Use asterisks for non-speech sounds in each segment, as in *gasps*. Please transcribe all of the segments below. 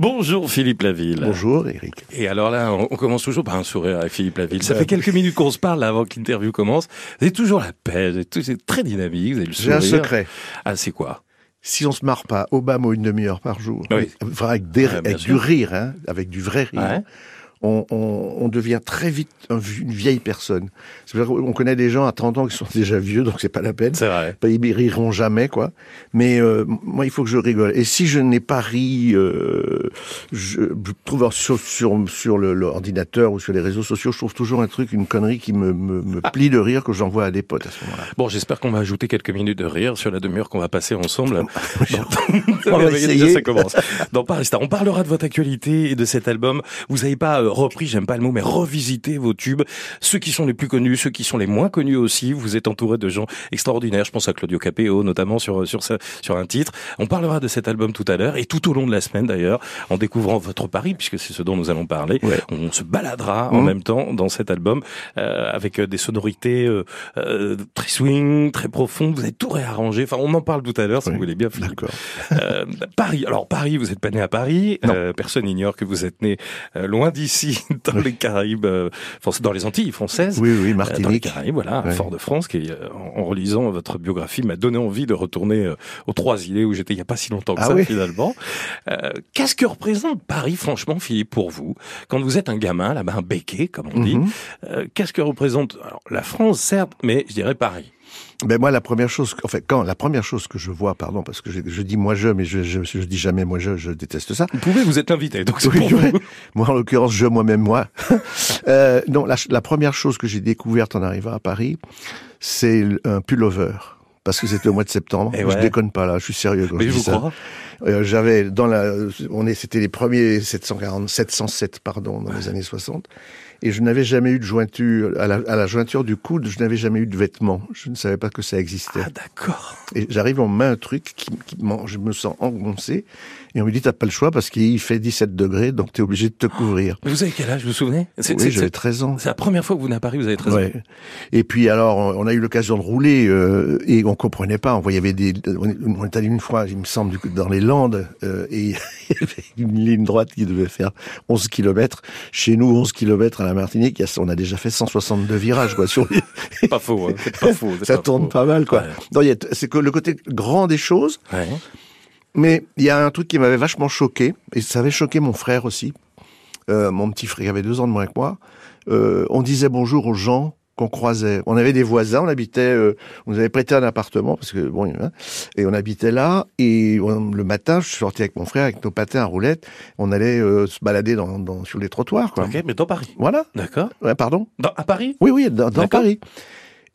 Bonjour Philippe Laville. Bonjour Eric. Et alors là, on commence toujours par un sourire avec Philippe Laville. Ça fait quelques minutes qu'on se parle là, avant que l'interview commence. Vous avez toujours la paix, c'est très dynamique, vous avez le J'ai un secret. Ah, c'est quoi? Si on se marre pas Obama une demi-heure par jour, Oui. enfin, avec, des- bien avec du rire, hein, avec du vrai rire. On, on- on devient très vite un- une vieille personne. Qu'on connaît des gens à 30 ans qui sont *laughs* déjà vieux, donc c'est pas la peine. C'est vrai. Ils riront jamais, quoi. Mais euh, moi, il faut que je rigole. Et si je n'ai pas ri, euh, je, je trouve sur, sur, sur l'ordinateur ou sur les réseaux sociaux, je trouve toujours un truc, une connerie qui me, me, me plie de rire que j'envoie à des potes à ce moment-là. Bon, j'espère qu'on va ajouter quelques minutes de rire sur la demi-heure qu'on va passer ensemble. *laughs* On *laughs* va Déjà, essayer. ça commence. Dans Paris Star, on parlera de votre actualité et de cet album. Vous n'avez pas euh, repris, j'aime pas le mot, mais revisité vos tubes. Ceux qui sont les plus connus, ceux qui sont les moins connus aussi. Vous êtes entouré de gens extraordinaires. Je pense à Claudio Capéo, notamment sur, sur, sur un titre. On parlera de cet album tout à l'heure et tout au long de la semaine d'ailleurs, en découvrant votre Paris, puisque c'est ce dont nous allons parler. Ouais. On se baladera en Mhm. même temps dans cet album euh, avec euh, des sonorités euh, euh, très swing, très profondes. Vous avez tout réarrangé. Enfin, on en parle tout à l'heure si Oui. vous voulez bien. D'accord. Euh, Paris. Alors Paris, vous n'êtes pas né à Paris. Euh, personne n'ignore que vous êtes né loin d'ici, *laughs* dans les Caraïbes, euh, dans les Antilles françaises. Oui, oui, Euh, Dans les Martinique. Caraïbes, voilà. Fort-de-France, qui, euh, en, en relisant votre biographie, m'a donné envie de retourner aux trois îlets où j'étais il n'y a pas si longtemps que Ah ça, oui. finalement. Euh, Qu'est-ce que représente Paris, franchement, Philippe, pour vous? Quand vous êtes un gamin, là-bas, un béquet, comme on dit, Mhm. euh, qu'est-ce que représente alors, la France, certes, mais je dirais Paris? Ben moi, la première chose, en fait, quand la première chose que je vois, pardon, parce que je, je dis moi je, mais je, je, je dis jamais moi je, je déteste ça. Vous pouvez, vous êtes invité, donc c'est Oui, pour ouais. vous. Moi, en l'occurrence, je moi-même moi. *laughs* euh, non, la, la première chose que j'ai découverte en arrivant à Paris, c'est un pullover. Parce que c'était au mois de septembre. Je déconne pas là, je suis sérieux quand Mais je dis vous ça. crois. Euh, J'avais dans la, on est, c'était les premiers 740, 707 pardon dans les années 60, et je n'avais jamais eu de jointure à la, à la jointure du coude, je n'avais jamais eu de vêtements. Je ne savais pas que ça existait. Ah, d'accord. Et j'arrive, me met un truc qui, qui je me sens engoncé, et on me dit t'as pas le choix parce qu'il fait 17 degrés, donc t'es obligé de te couvrir. Mais Vous avez quel âge, vous vous souvenez? Oui, j'avais c'est- 13 ans. c'est la première fois que vous venez à Paris, vous avez 13 ans. Ouais. Et puis alors, on a eu l'occasion de rouler euh, et on comprenait pas. On voyait avait des. On est allé une fois, il me semble, dans les Landes euh, et *laughs* il y avait une ligne droite qui devait faire 11 kilomètres. Chez nous, 11 kilomètres à la Martinique, on a déjà fait 162 virages quoi. Sur les- pas faux, hein. pas *laughs* faux. ça pas tourne faux. pas mal quoi. Ouais. C'est que le côté grand des choses. Ouais. Mais il y a un truc qui m'avait vachement choqué, et ça avait choqué mon frère aussi, euh, mon petit frère, qui avait deux ans de moins que moi. Euh, on disait bonjour aux gens qu'on croisait. On avait des voisins, on habitait, euh, on nous avait prêté un appartement, parce que bon, hein, et on habitait là, et on- le matin, je suis sorti avec mon frère, avec nos patins à roulettes, on allait euh, se balader dans, dans, sur les trottoirs, quoi. Ok, mais dans Paris. Voilà. D'accord. Ouais, pardon. Dans, à Paris? Oui, oui, dans. Paris.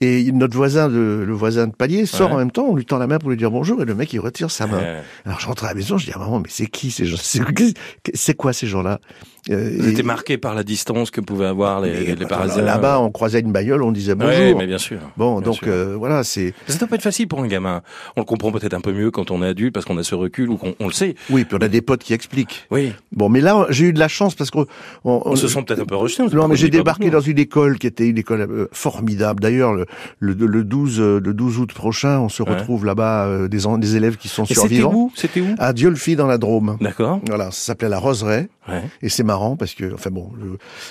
Et notre voisin, de, le voisin de palier, sort Ouais. en même temps, on lui tend la main pour lui dire bonjour, et le mec, il retire sa main. Alors je rentre à la maison, je dis à maman, mais c'est qui ces gens? C'est c'est quoi ces gens-là? Euh, Vous et- étiez marqué par la distance que pouvaient avoir les, les Parisiens. Là-bas, on croisait une bagnole, on disait bonjour. Ouais, mais bien sûr. Bon, bien donc sûr. euh, voilà, c'est Ça doit pas être facile pour un gamin. On le comprend peut-être un peu mieux quand on est adulte parce qu'on a ce recul ou qu'on on le sait. oui. Puis on a des potes qui expliquent. Oui. Bon, mais là, j'ai eu de la chance parce qu'on on, On se sent peut-être un peu rejeté. Non, mais j'ai débarqué dans une école qui était une école euh, formidable. D'ailleurs, le, le, le 12 euh, le 12 août prochain, on se Ouais. retrouve là-bas euh, des, élèves qui sont Et c'était survivants. où? C'était où? À Diolfi dans la Drôme. D'accord. Voilà, ça s'appelait la Roseraie. Ouais. Et c'est marrant parce que, enfin bon,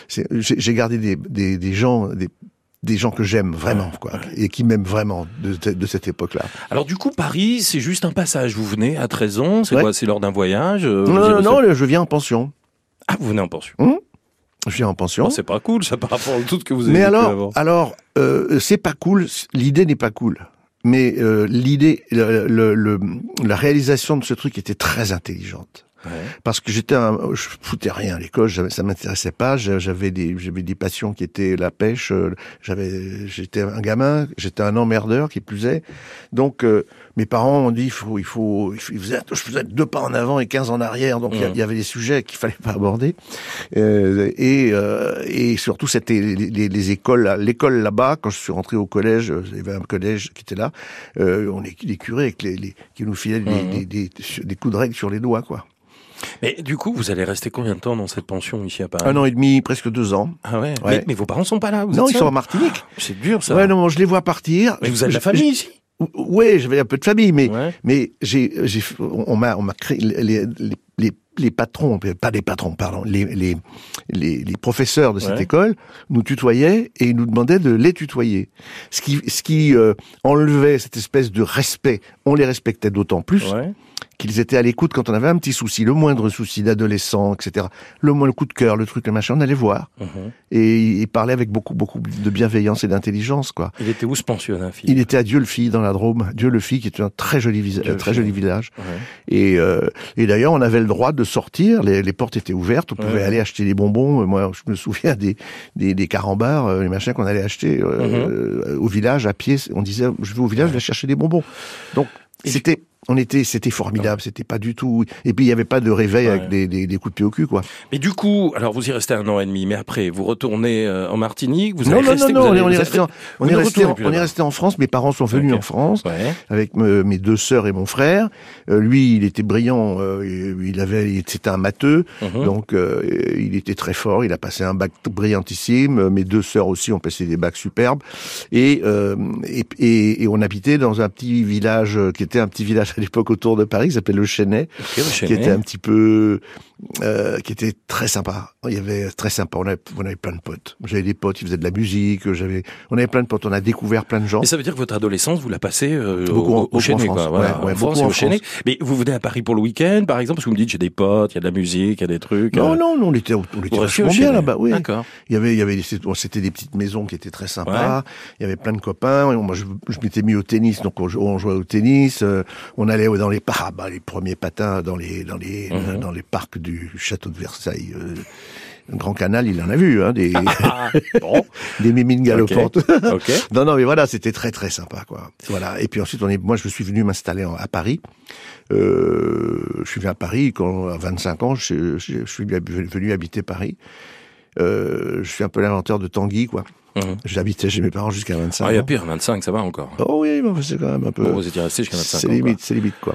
j'ai gardé des, des, des gens, des, des gens que j'aime vraiment, quoi, et qui m'aiment vraiment de, cette époque-là. Alors du coup, Paris, c'est juste un passage. Vous venez à 13 ans, c'est Ouais. quoi? C'est lors d'un voyage euh, Non, non, non, je viens en pension. Ah, vous venez en pension. Je viens en pension. Bon, c'est pas cool, ça, par rapport à tout que vous avez Mais alors, euh, c'est pas cool. L'idée n'est pas cool. Mais euh, l'idée, le, le- le- la réalisation de ce truc était très intelligente. Ouais. parce que j'étais un, je foutais rien à l'école, ça m'intéressait pas, j'a- j'avais des, j'avais des passions qui étaient la pêche, euh, j'avais, j'étais un gamin, j'étais un emmerdeur qui plus est. Donc, euh, mes parents ont dit, il faut, il faut, il faut- ils faisaient- je faisais deux pas en avant et quinze en arrière, donc il y Mhm. il y, avait des sujets qu'il fallait pas aborder. Euh, et, euh, et surtout, c'était les, les- les écoles, l'école là-bas, quand je suis rentré au collège, euh, il y avait un collège qui était là, euh, on est les curés avec les, les- qui nous filaient des, Mhm. des, des, des coups de règle sur les doigts, quoi. Mais du coup, vous allez rester combien de temps dans cette pension ici à Paris Un an et demi, presque deux ans. Ah ouais, Ouais. Mais, mais vos parents sont pas là vous non, ils sont en Martinique. C'est dur ça. Ouais, non, je les vois partir. Mais vous avez de la famille ici Ouais, j'avais un peu de famille, mais Ouais. mais j'ai j'ai on on m'a on m'a créé les, les- les, les patrons, pas les patrons, pardon, les, les, les, les professeurs de cette Ouais. école nous tutoyaient et ils nous demandaient de les tutoyer. Ce qui, ce qui euh, enlevait cette espèce de respect. On les respectait d'autant plus Ouais. Qu'ils étaient à l'écoute quand on avait un petit souci, le moindre souci d'adolescent, etc. Le moins le coup de cœur, le truc, le machin, on allait voir. Mhm. Et il parlait avec beaucoup, beaucoup de bienveillance et d'intelligence, quoi. Il était où ce pensionnat, Philippe Il était à Dieu-le-Fille, dans la Drôme. Dieu-le-Fille, qui est un très joli, très joli village. Ouais. Et, euh, et d'ailleurs, on avait le droit de sortir. Les, les portes étaient ouvertes. On pouvait Ouais. aller acheter des bonbons. Euh, Moi, je me souviens des, des, des carambars, euh, les machins qu'on allait acheter euh, Mhm. au village à pied. On disait, je vais au village, je vais chercher des bonbons. Donc, c'était, on était, c'était formidable. C'était pas du tout. Et puis, il y avait pas de réveil Ouais. avec des, des, des coups de pied au cul, quoi. Mais du coup, alors vous y restez un an et demi, mais après vous retournez euh, en Martinique, vous non, allez non, rester, non, non, allez- on est resté, en, on est resté, en, on est resté en France. Mes parents sont venus en France. Ouais. avec me- mes deux sœurs et mon frère. Euh, lui, il était brillant, euh, il avait, c'était un matheux, Mhm. donc euh, il était très fort. Il a passé un bac brillantissime. Mes deux sœurs aussi ont passé des bacs superbes. Et, euh, et, et, et on habitait dans un petit village euh, qui était un petit village à l'époque autour de Paris, qui s'appelle Le le qui était un petit peu, euh, qui était très sympa. Il y avait très sympa. On avait, on avait plein de potes. J'avais des potes qui faisaient de la musique. J'avais, on avait plein de potes. On a découvert plein de gens. Mais ça veut dire que votre adolescence, vous la passez euh, Beaucoup au, beaucoup au en France. quoi. Ouais, ouais, en France beaucoup et en au. Mais vous venez à Paris pour le week-end, par exemple, parce que vous me dites j'ai des potes, il y a de la musique, il y a des trucs. Non, euh, non, non, on était, on était vachement bien là-bas, oui. D'accord. Il y avait, il y avait, c'était des petites maisons qui étaient très sympas. Il y avait plein de copains. Et Moi, je, je m'étais mis au tennis, donc on jouait au tennis. euh, on allait dans les parcs, ah, bah, les premiers patins dans les, dans les, Mhm. dans les parcs du château de Versailles. euh, Grand Canal, il en a vu, hein, des, Ah, *laughs* bon, des mimines galopantes. *laughs* Non, non, mais voilà, c'était très très sympa, quoi. Voilà. Et puis ensuite, on est, moi, je suis venu m'installer à Paris. Euh, je suis venu à Paris quand, à 25 ans, je, je- je suis venu habiter Paris. Euh, je suis un peu l'inventeur de Tanguy, quoi. Mhm. J'habitais chez mes parents jusqu'à 25 Ah, il y a pire, 25, ça va encore. Oh oui, mais c'est quand même un peu. Bon, vous étiez resté jusqu'à 25 c'est limite, c'est limite, quoi.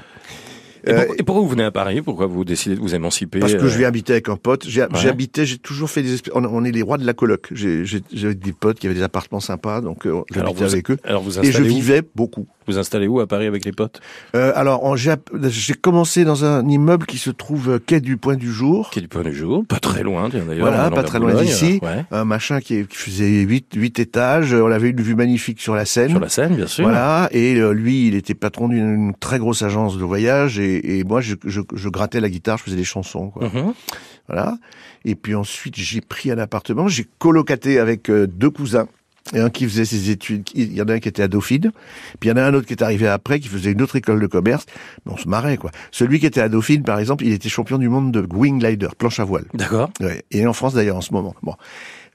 Et, Euh, pourquoi, et pourquoi vous venez à Paris? Pourquoi vous décidez de vous émanciper Parce que euh, je viens habiter avec un pote. J'ai Ouais. j'ai habité, j'ai toujours fait des. On, on est les rois de la coloc. J'avais des potes qui avaient des appartements sympas, donc euh, j'habitais avec eux. alors vous Et je vivais beaucoup. Vous installez où à Paris avec les potes? Euh, alors, j'ai commencé dans un immeuble qui se trouve euh, quai du Point du Jour. Est du point du jour, pas très loin, d'ailleurs. Voilà, pas très loin d'ici. euh, Ouais. Un machin qui, faisait huit, huit étages. On avait une vue magnifique sur la Seine. Sur la scène, bien sûr. Voilà, et euh, lui, il était patron d'une une très grosse agence de voyage, et, et moi, je, je, je grattais la guitare, je faisais des chansons, quoi. Mhm. Voilà. Et puis ensuite, j'ai pris un appartement, j'ai colocaté avec euh, deux cousins. Et un qui faisait ses études, il y en a un qui était à Dauphine, puis il y en a un autre qui est arrivé après, qui faisait une autre école de commerce. Mais on se marrait, quoi. Celui qui était à Dauphine, par exemple, il était champion du monde de wing glider, planche à voile. D'accord. Ouais. Et en France d'ailleurs en ce moment. Bon.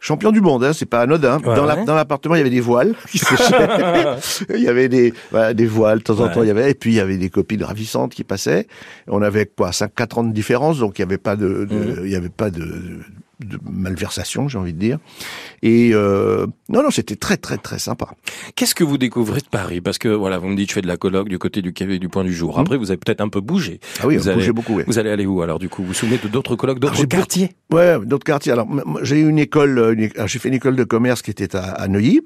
Champion du monde, hein, c'est pas anodin. Ouais, dans ouais. l'appartement, il y avait des voiles qui *laughs* il y avait des, voilà, des voiles, de temps en temps, il y avait, et puis il y avait des copines ravissantes qui passaient. On avait quoi, 5, 4 ans de différence, donc il y avait pas de, de- il y avait pas de, de malversation, j'ai envie de dire. Et euh, non, non, c'était très, très, très sympa. Qu'est-ce que vous découvrez de Paris? Parce que voilà, vous me dites je fais de la colloque du côté du Quai du Point du Jour. Mhm. Après, vous avez peut-être un peu bougé. Ah oui, Vous allez- bougeait beaucoup. Oui. Vous allez aller où alors du coup? Vous vous souvenez de d'autres colloques, d'autres beau- quartiers? Ouais, d'autres quartiers. Alors, j'ai eu une école, euh, alors, j'ai fait une école de commerce qui était à, à Neuilly.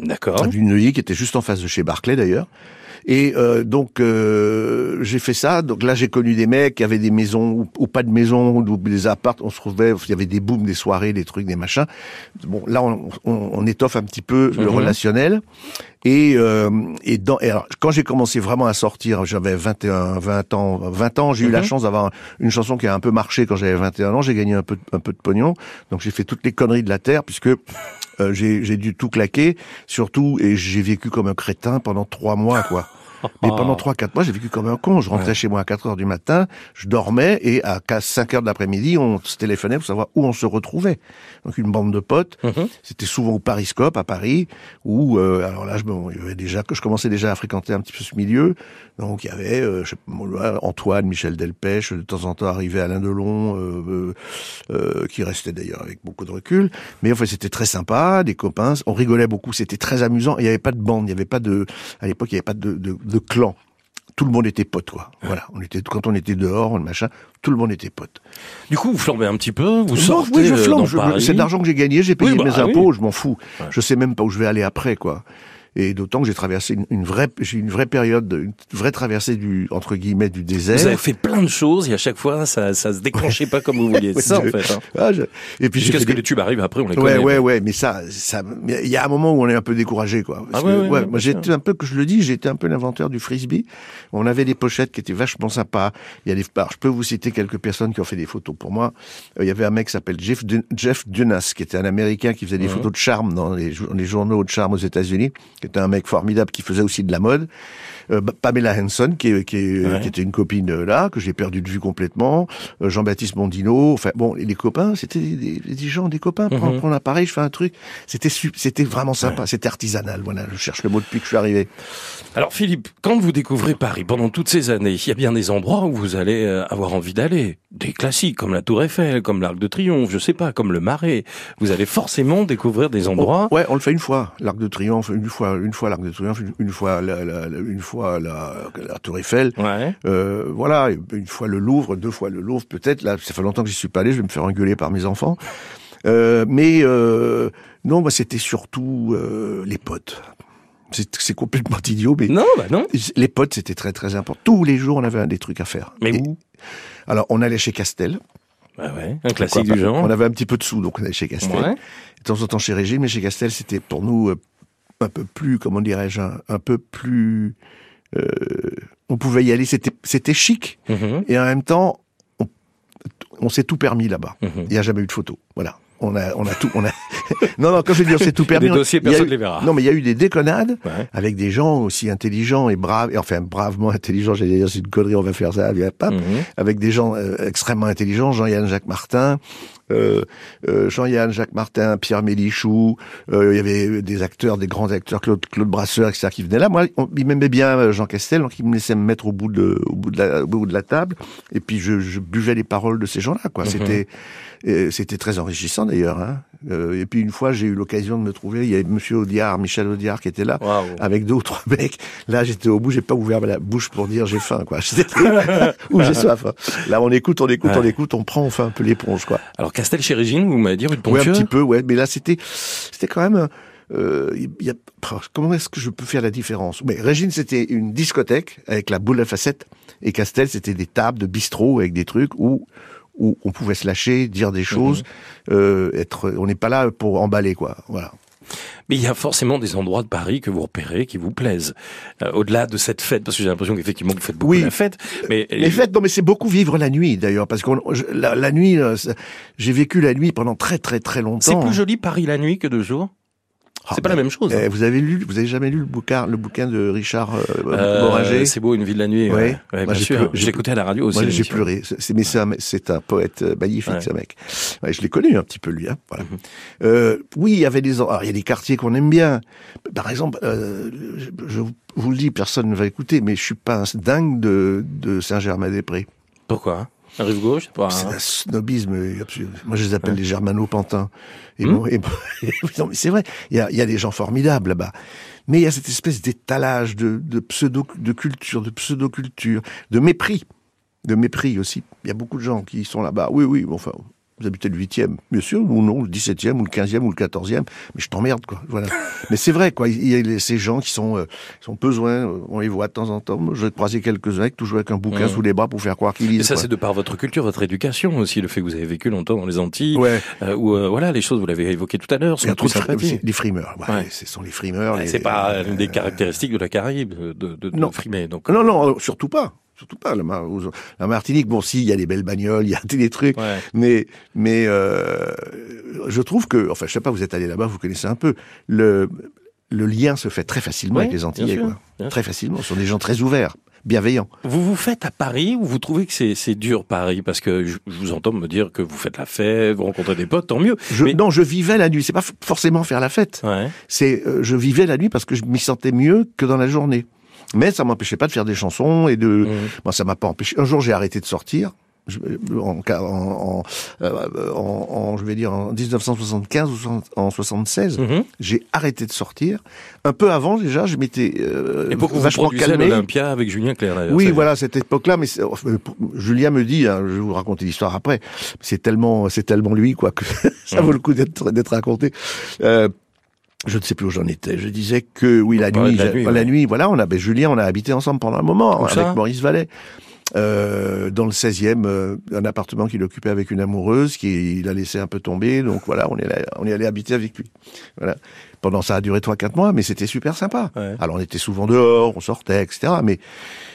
D'accord. Neuilly, qui était juste en face de chez Barclay d'ailleurs. Et euh, donc euh, j'ai fait ça. Donc là j'ai connu des mecs qui avaient des maisons ou, ou pas de maison ou des apparts. On se trouvait, il y avait des booms, des soirées, des trucs, des machins. Bon là on, on, on étoffe un petit peu le Mhm. relationnel. Et, euh, et, dans, et alors, quand j'ai commencé vraiment à sortir, j'avais 21, 20 ans, 20 ans, j'ai eu la Mhm. chance d'avoir une chanson qui a un peu marché quand j'avais 21 ans, j'ai gagné un peu, un peu de pognon, donc j'ai fait toutes les conneries de la terre, puisque euh, j'ai j'ai dû tout claquer, surtout, et j'ai vécu comme un crétin pendant trois mois, quoi. Mais pendant trois, quatre mois, j'ai vécu comme un con. Je rentrais Ouais. chez moi à 4 heures du matin, je dormais, et à 5 heures de l'après-midi, on se téléphonait pour savoir où on se retrouvait. Donc une bande de potes, Mhm. c'était souvent au Pariscope à Paris, où euh, alors là, je, bon, il y avait déjà que je commençais déjà à fréquenter un petit peu ce milieu. Donc il y avait euh, je sais pas, moi, Antoine, Michel Delpech, de temps en temps arrivé Alain Delon, euh, euh, euh, qui restait d'ailleurs avec beaucoup de recul. Mais enfin c'était très sympa, des copains, on rigolait beaucoup, c'était très amusant. Il n'y avait pas de bande, il n'y avait pas de, à l'époque il n'y avait pas de, de, de clan. Tout le monde était pote, quoi. Voilà, on était quand on était dehors, le machin, tout le monde était pote. Du coup, vous flambez un petit peu, vous Non, sortez oui, je euh, flambe. C'est de l'argent que j'ai gagné, j'ai payé Oui, bah, mes ah oui. impôts, je m'en fous. Ouais. Je sais même pas où je vais aller après, quoi. Et d'autant que j'ai traversé une, une vraie, j'ai une vraie période, une vraie traversée du entre guillemets du désert. Vous avez fait plein de choses et à chaque fois ça, ça se déclenchait pas comme vous vouliez. C'est ça en fait. Hein. Ah, je- Et puis Jusqu'à ce que les tubes arrivent après, on les Ouais, connaît. ouais, ouais, mais ça, ça, il y a un moment où on est un peu découragé, quoi. Parce Ah ouais, que, ouais, ouais, moi, j'étais un peu, que je le dis, j'étais un peu l'inventeur du frisbee. On avait des pochettes qui étaient vachement sympas. Il y a des, alors, je peux vous citer quelques personnes qui ont fait des photos pour moi. Euh, il y avait un mec qui s'appelle Jeff, Dun- Jeff Dunas, qui était un Américain qui faisait des Mhm. photos de charme dans les journaux de charme aux États-Unis, qui était un mec formidable qui faisait aussi de la mode. Euh, Pamela Henson, qui, est- qui, est- Ouais. qui était une copine euh, là, que j'ai perdu de vue complètement. Euh, Jean-Baptiste Mondino. Enfin, bon, les copains, c'était des, des- des gens, des copains. Prends, Mhm. prends l'appareil, je fais un truc. C'était c'était vraiment sympa. C'était artisanal. Voilà, je cherche le mot depuis que je suis arrivé. Alors Philippe, quand vous découvrez Paris pendant toutes ces années, il y a bien des endroits où vous allez avoir envie d'aller. Des classiques comme la Tour Eiffel, comme l'Arc de Triomphe, je sais pas, comme le Marais. Vous allez forcément découvrir des endroits. Ouais, on le fait une fois. L'Arc de Triomphe, une fois, une fois l'Arc de Triomphe, une, une fois, la, la- la- une fois la, la Tour Eiffel. Ouais. Euh, voilà, une fois le Louvre, deux fois le Louvre, peut-être. Là, ça fait longtemps que j'y suis pas allé. Je vais me faire engueuler par mes enfants. Euh, mais euh, non, bah, c'était surtout les potes. C'est complètement idiot, mais Non, bah non. les potes, c'était très très important. Tous les jours, on avait un des trucs à faire. Mais Et- où? Alors, on allait chez Castel. Bah ouais, un classique du genre. On avait un petit peu de sous, donc on allait chez Castel. Ouais. De temps en temps chez Régine, mais chez Castel, c'était pour nous un peu plus, comment dirais-je, un, un peu plus... euh, on pouvait y aller, c'était chic, Mhm, et en même temps, on, on s'est tout permis là-bas. mhm. Il n'y a jamais eu de photo. Voilà. On a, on a tout, on a. *laughs* non, non, quand je veux dire c'est tout permis. Des dossiers, personne ne les verra. Non, mais il y a eu des déconnades Ouais. avec des gens aussi intelligents et braves, et enfin bravement intelligents. J'allais dire c'est une connerie, on va faire ça, il y a pas. Mhm. Avec des gens euh, extrêmement intelligents, Jean-Yann Jacques Martin, Jean-Yann Jacques Martin, Pierre Mélichou. euh, il y avait des acteurs, des grands acteurs, Claude, Claude Brasseur, etc. qui venaient là. Moi, on, il m'aimait bien euh, Jean Castel, donc il me laissait me mettre au bout de, au bout de la, au bout de la table, et puis je, je buvais les paroles de ces gens-là. Quoi, Mhm. c'était, euh, c'était très enrichissant d'ailleurs. Hein. Euh, et puis une fois, j'ai eu l'occasion de me trouver. Il y avait Monsieur Audiard, Michel Audiard, qui était là avec deux ou trois mecs. Là, j'étais au bout, j'ai pas ouvert la bouche pour dire j'ai faim, quoi. *laughs* Ou j'ai soif. hein. Là, on écoute, on écoute, Ouais. on écoute, on prend, on fait un peu l'éponge, quoi. Alors Castel chez Régine, vous m'avez dit rue de Ouais, un petit peu, ouais. Mais là, c'était, c'était quand même. Euh, il y a, comment est-ce que je peux faire la différence? Mais Régine, c'était une discothèque avec la boule à facettes, et Castel, c'était des tables de bistrot avec des trucs où où on pouvait se lâcher, dire des choses, euh, être. On n'est pas là pour emballer, quoi. Voilà. Mais il y a forcément des endroits de Paris que vous repérez qui vous plaisent. Euh, Au-delà de cette fête, parce que j'ai l'impression qu'effectivement vous faites beaucoup Oui. la fête. Mais, Les fêtes, non, mais c'est beaucoup vivre la nuit d'ailleurs, parce que la, la nuit, euh, j'ai vécu la nuit pendant très très très longtemps. c'est plus joli Paris la nuit que de jour. Ah, c'est pas la même chose. Eh, hein. vous avez lu, vous avez jamais lu le bouquin, le bouquin de Richard euh, Euh, Moranger c'est beau une ville la nuit. Ouais, Ouais. Ouais, Moi, bien sûr. J'ai écouté à la radio aussi. J'ai pleuré. C'est, mais c'est un, poète euh, magnifique, Ouais. ce mec. Je l'ai connu un petit peu lui. Hein, voilà. Mhm. euh, oui, il y avait des, il y a des quartiers qu'on aime bien. Par exemple, euh, je, je vous le dis, personne ne va écouter, mais je suis pas un dingue de, de Saint-Germain-des-Prés. Pourquoi? Un rive gauche, c'est pas. C'est hein un snobisme absolu. Moi, je les appelle Ouais. les germano-pantins. Et Hmm. bon, et bon- *laughs* c'est vrai. Il y a, y a des gens formidables là-bas. Mais il y a cette espèce d'étalage de, de pseudo, de culture, de pseudo-culture, de mépris. De mépris aussi. Il y a beaucoup de gens qui sont là-bas. Oui, oui, bon, enfin, vous habitez le 8e, bien sûr, ou non, le 17e, ou le 15e, ou le 14e, mais je t'emmerde, quoi. Voilà. *laughs* mais c'est vrai, quoi. Il y a ces gens qui sont, euh, qui ont besoin, euh, on les voit de temps en temps. Moi, J'ai croisé quelques-uns avec toujours avec un bouquin Mhm. sous les bras pour faire croire qu'ils Et lisent. ça, quoi. c'est de par votre culture, votre éducation aussi, le fait que vous avez vécu longtemps dans les Antilles, Ouais. euh, où euh, voilà, les choses, vous l'avez évoqué tout à l'heure, sont sympathiques. c'est les frimeurs. Ouais, Ouais. Ce sont les frimeurs. Ouais, les- C'est pas une des caractéristiques de la Caraïbe de, de, de Non. frimer. Donc, Non, non, surtout pas. Surtout pas. La, Mar- aux- la Martinique, bon, si, il y a des belles bagnoles, *laughs* il y a des trucs. ouais. Mais, mais euh, je trouve que, enfin, je sais pas, vous êtes allé là-bas, vous connaissez un peu. Le, le lien se fait très facilement Ouais, avec les Antillais, sûr, quoi. Très facilement. Ce sont des gens très ouverts, bienveillants. Vous vous faites à Paris ou vous trouvez que c'est dur Paris? Parce que je, je vous entends me dire que vous faites la fête, vous rencontrez des potes, tant mieux. Je, Mais- Non, je vivais la nuit. C'est pas forcément faire la fête. Ouais. C'est, euh, je vivais la nuit parce que je m'y sentais mieux que dans la journée. Mais ça m'empêchait pas de faire des chansons et de, Mhm. Moi, ça m'a pas empêché. Un jour, j'ai arrêté de sortir. Je- en, en, en, euh, en- en- je vais dire en 1975 ou en 76, Mhm. j'ai arrêté de sortir. Un peu avant déjà, je m'étais euh, Et pourquoi vous vachement à calmé. l'Olympia avec Julien Clerc Oui, voilà, cette époque-là. Mais Julien me dit, hein, je vais vous raconter l'histoire après. C'est tellement, c'est tellement lui, quoi, que *laughs* ça Mhm. vaut le coup d'être d'être raconté. Euh, je ne sais plus où j'en étais. Je disais que oui, la nuit, la nuit, la ouais. nuit, voilà, on a, ben, Julien, on a habité ensemble pendant un moment Où avec Maurice Vallet. Euh, dans le 16e, euh, un appartement qu'il occupait avec une amoureuse qui il a laissé un peu tomber, donc voilà, on est allé, on est allé habiter avec lui. Voilà. Pendant ça a duré trois quatre mois, mais c'était super sympa. Ouais. Alors on était souvent dehors, on sortait, etc. Mais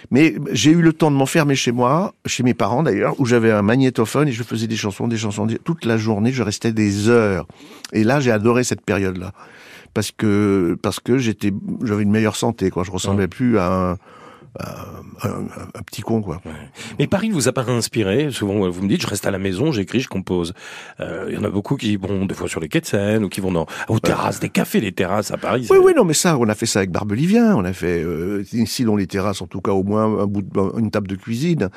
mais j'ai eu le temps de m'enfermer chez moi, chez mes parents d'ailleurs, où j'avais un magnétophone et je faisais des chansons, des chansons toute la journée. Je restais des heures. Et là, j'ai adoré cette période-là parce que parce que j'étais j'avais une meilleure santé quoi. Je ressemblais plus à un, un, un- petit con quoi. Mais Paris vous a pas inspiré Souvent, vous me dites, je reste à la maison, j'écris, je compose. Euh, Il y en a beaucoup qui vont des fois sur les quais de Seine ou qui vont dans, aux terrasses, des cafés, les terrasses à Paris. Oui, oui, non, mais ça, on a fait ça avec Barbelivien. On a fait euh, ici dans les terrasses, en tout cas au moins un bout de, une table de cuisine.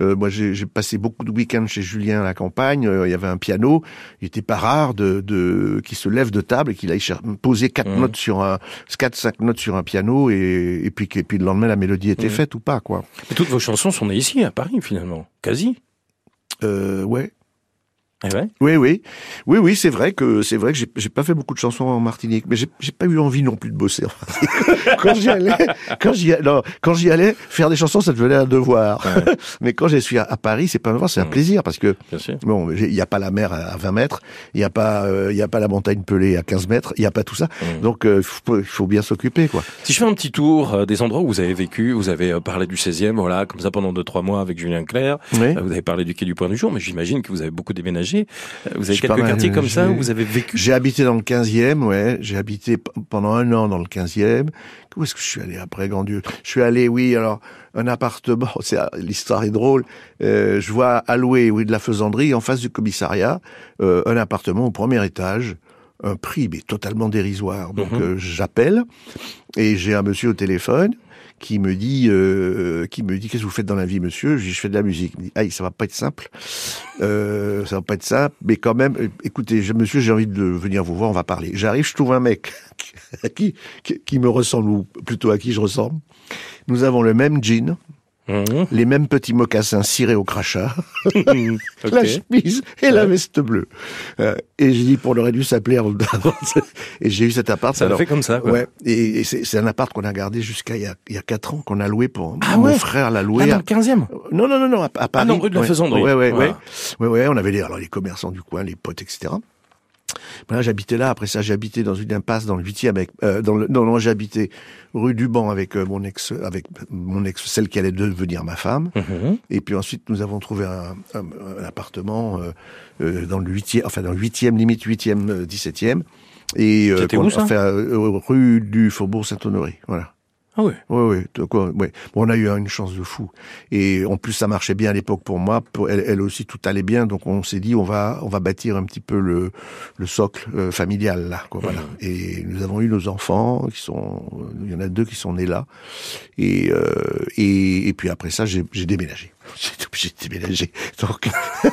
Euh, moi, j'ai passé beaucoup de week-ends chez Julien à la campagne. Euh, il y avait un piano. Il était pas rare de, de qui se lève de table et qu'il aille poser quatre Mhm. notes sur un, quatre cinq notes sur un piano et, et puis et puis le lendemain la mélodie était Faite ou pas quoi. Et toutes vos chansons sont nées ici, à Paris, finalement. Quasi. Euh, ouais. Eh ouais. Oui, oui, oui, oui, c'est vrai que c'est vrai que j'ai pas fait beaucoup de chansons en Martinique, mais j'ai pas eu envie non plus de bosser. *laughs* quand j'y allais, quand j'y allais, non, quand j'y allais faire des chansons, ça devenait un devoir. Ouais. *laughs* mais quand je suis à, à Paris, c'est pas un devoir, c'est un Mm. plaisir parce que bon, il y a pas la mer à 20 mètres, il y a pas, euh, il y a pas la montagne pelée à 15 mètres, il y a pas tout ça. Mm. Donc il faut, il faut bien s'occuper, quoi. Si je fais un petit tour euh, des endroits où vous avez vécu, vous avez euh, parlé du 16e, voilà, comme ça pendant deux trois mois avec Julien Clerc. Oui. Euh, Vous avez parlé du quai du Point du Jour, mais j'imagine que vous avez beaucoup déménagé. Euh, Vous avez quelques mal, quartiers comme ça où vous avez vécu. J'ai habité dans le 15e, ouais. J'ai habité pendant un an dans le 15e. Où est-ce que je suis allé après, grand Dieu? Je suis allé, oui, alors, un appartement, *laughs* c'est l'histoire est drôle. Euh, je vois louer, oui, de la faisanderie, en face du commissariat, euh, un appartement au premier étage, un prix, mais totalement dérisoire. Donc, Mhm. euh, j'appelle, et j'ai un monsieur au téléphone qui me dit, euh, qui me dit, qu'est-ce que vous faites dans la vie, monsieur? Je dis, je fais de la musique. Il aïe, ça va pas être simple. Euh, ça va pas être simple, mais quand même, euh, écoutez, monsieur, j'ai envie de venir vous voir, on va parler. J'arrive, je trouve un mec *laughs* qui, qui, qui me ressemble, ou plutôt à qui je ressemble. Nous avons le même jean, Mhm. les mêmes petits mocassins cirés au crachat, *laughs* la Ok. chemise et la Ouais. veste bleue. Euh, et j'ai dit, on aurait dû s'appeler. Et j'ai eu cet appart. Ça l'a alors- fait comme ça. Quoi. Ouais, et, et c'est un appart qu'on a gardé jusqu'à il y a, il y a quatre ans, qu'on a loué pour Ah mon ouais frère l'a Ah, loué. dans à- le 15e. non, non, non, non, à, à Paris. non, rue de la Ouais. Faisanderie. Ouais, ouais, Voilà. ouais. Ouais, ouais, on avait les, alors, les commerçants du coin, les potes, etc. Voilà, j'habitais là. Après ça, habité dans une impasse dans le 8e avec, euh, dans le, non, non, habité rue du Banc avec euh, mon ex, avec mon ex, celle qui allait devenir ma femme. Mhm. Et puis ensuite, nous avons trouvé un, un, un appartement euh, euh, dans le 8e, enfin dans le 8e, limite 8e, euh, 17e. Et euh, où, ça? enfin, rue du Faubourg Saint-Honoré. Voilà. Ah. Oui, oui, quoi, ouais. Bon, on a eu une chance de fou. Et en plus, ça marchait bien à l'époque pour moi. Pour elle, elle aussi, tout allait bien. Donc, on s'est dit, on va, on va bâtir un petit peu le, le socle euh, familial là. Quoi, voilà. Et nous avons eu nos enfants qui sont, il y en a deux qui sont nés là. Et euh, et, et puis après ça, j'ai déménagé. *laughs* J'ai obligé de déménager. Donc, *laughs*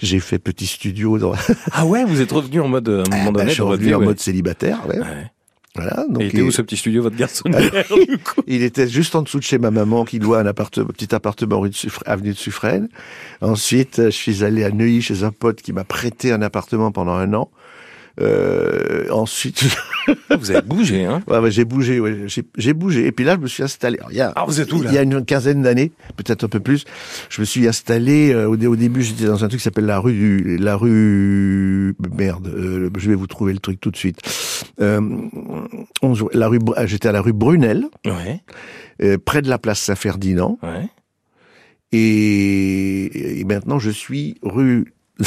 j'ai fait petit studio. Dans... Ah ouais, vous êtes revenu en mode à un moment Ah, bah, donné je suis revenu en ouais. mode célibataire. Ouais. Ouais. Voilà. Donc, Et était et- où ce petit studio, votre *laughs* du coup Il était juste en dessous de chez ma maman qui loue un appartement, petit appartement rue de Suffre- avenue de Suffren. Ensuite, je suis allé à Neuilly chez un pote qui m'a prêté un appartement pendant un an. Euh, ensuite, Vous avez bougé, hein ouais, ouais, j'ai bougé, ouais, j'ai, bougé. Et puis là, je me suis installé. Alors, il y a, Ah, vous êtes où, là? Il y a une quinzaine d'années, peut-être un peu plus. Je me suis installé. euh, au, dé- au début, j'étais dans un truc qui s'appelle la rue du, la rue merde. euh, je vais vous trouver le truc tout de suite. Euh, 11 la rue, j'étais à la rue Brunel Ouais, euh, près de la place Saint-Ferdinand. ouais. Et, et maintenant, je suis rue, *laughs*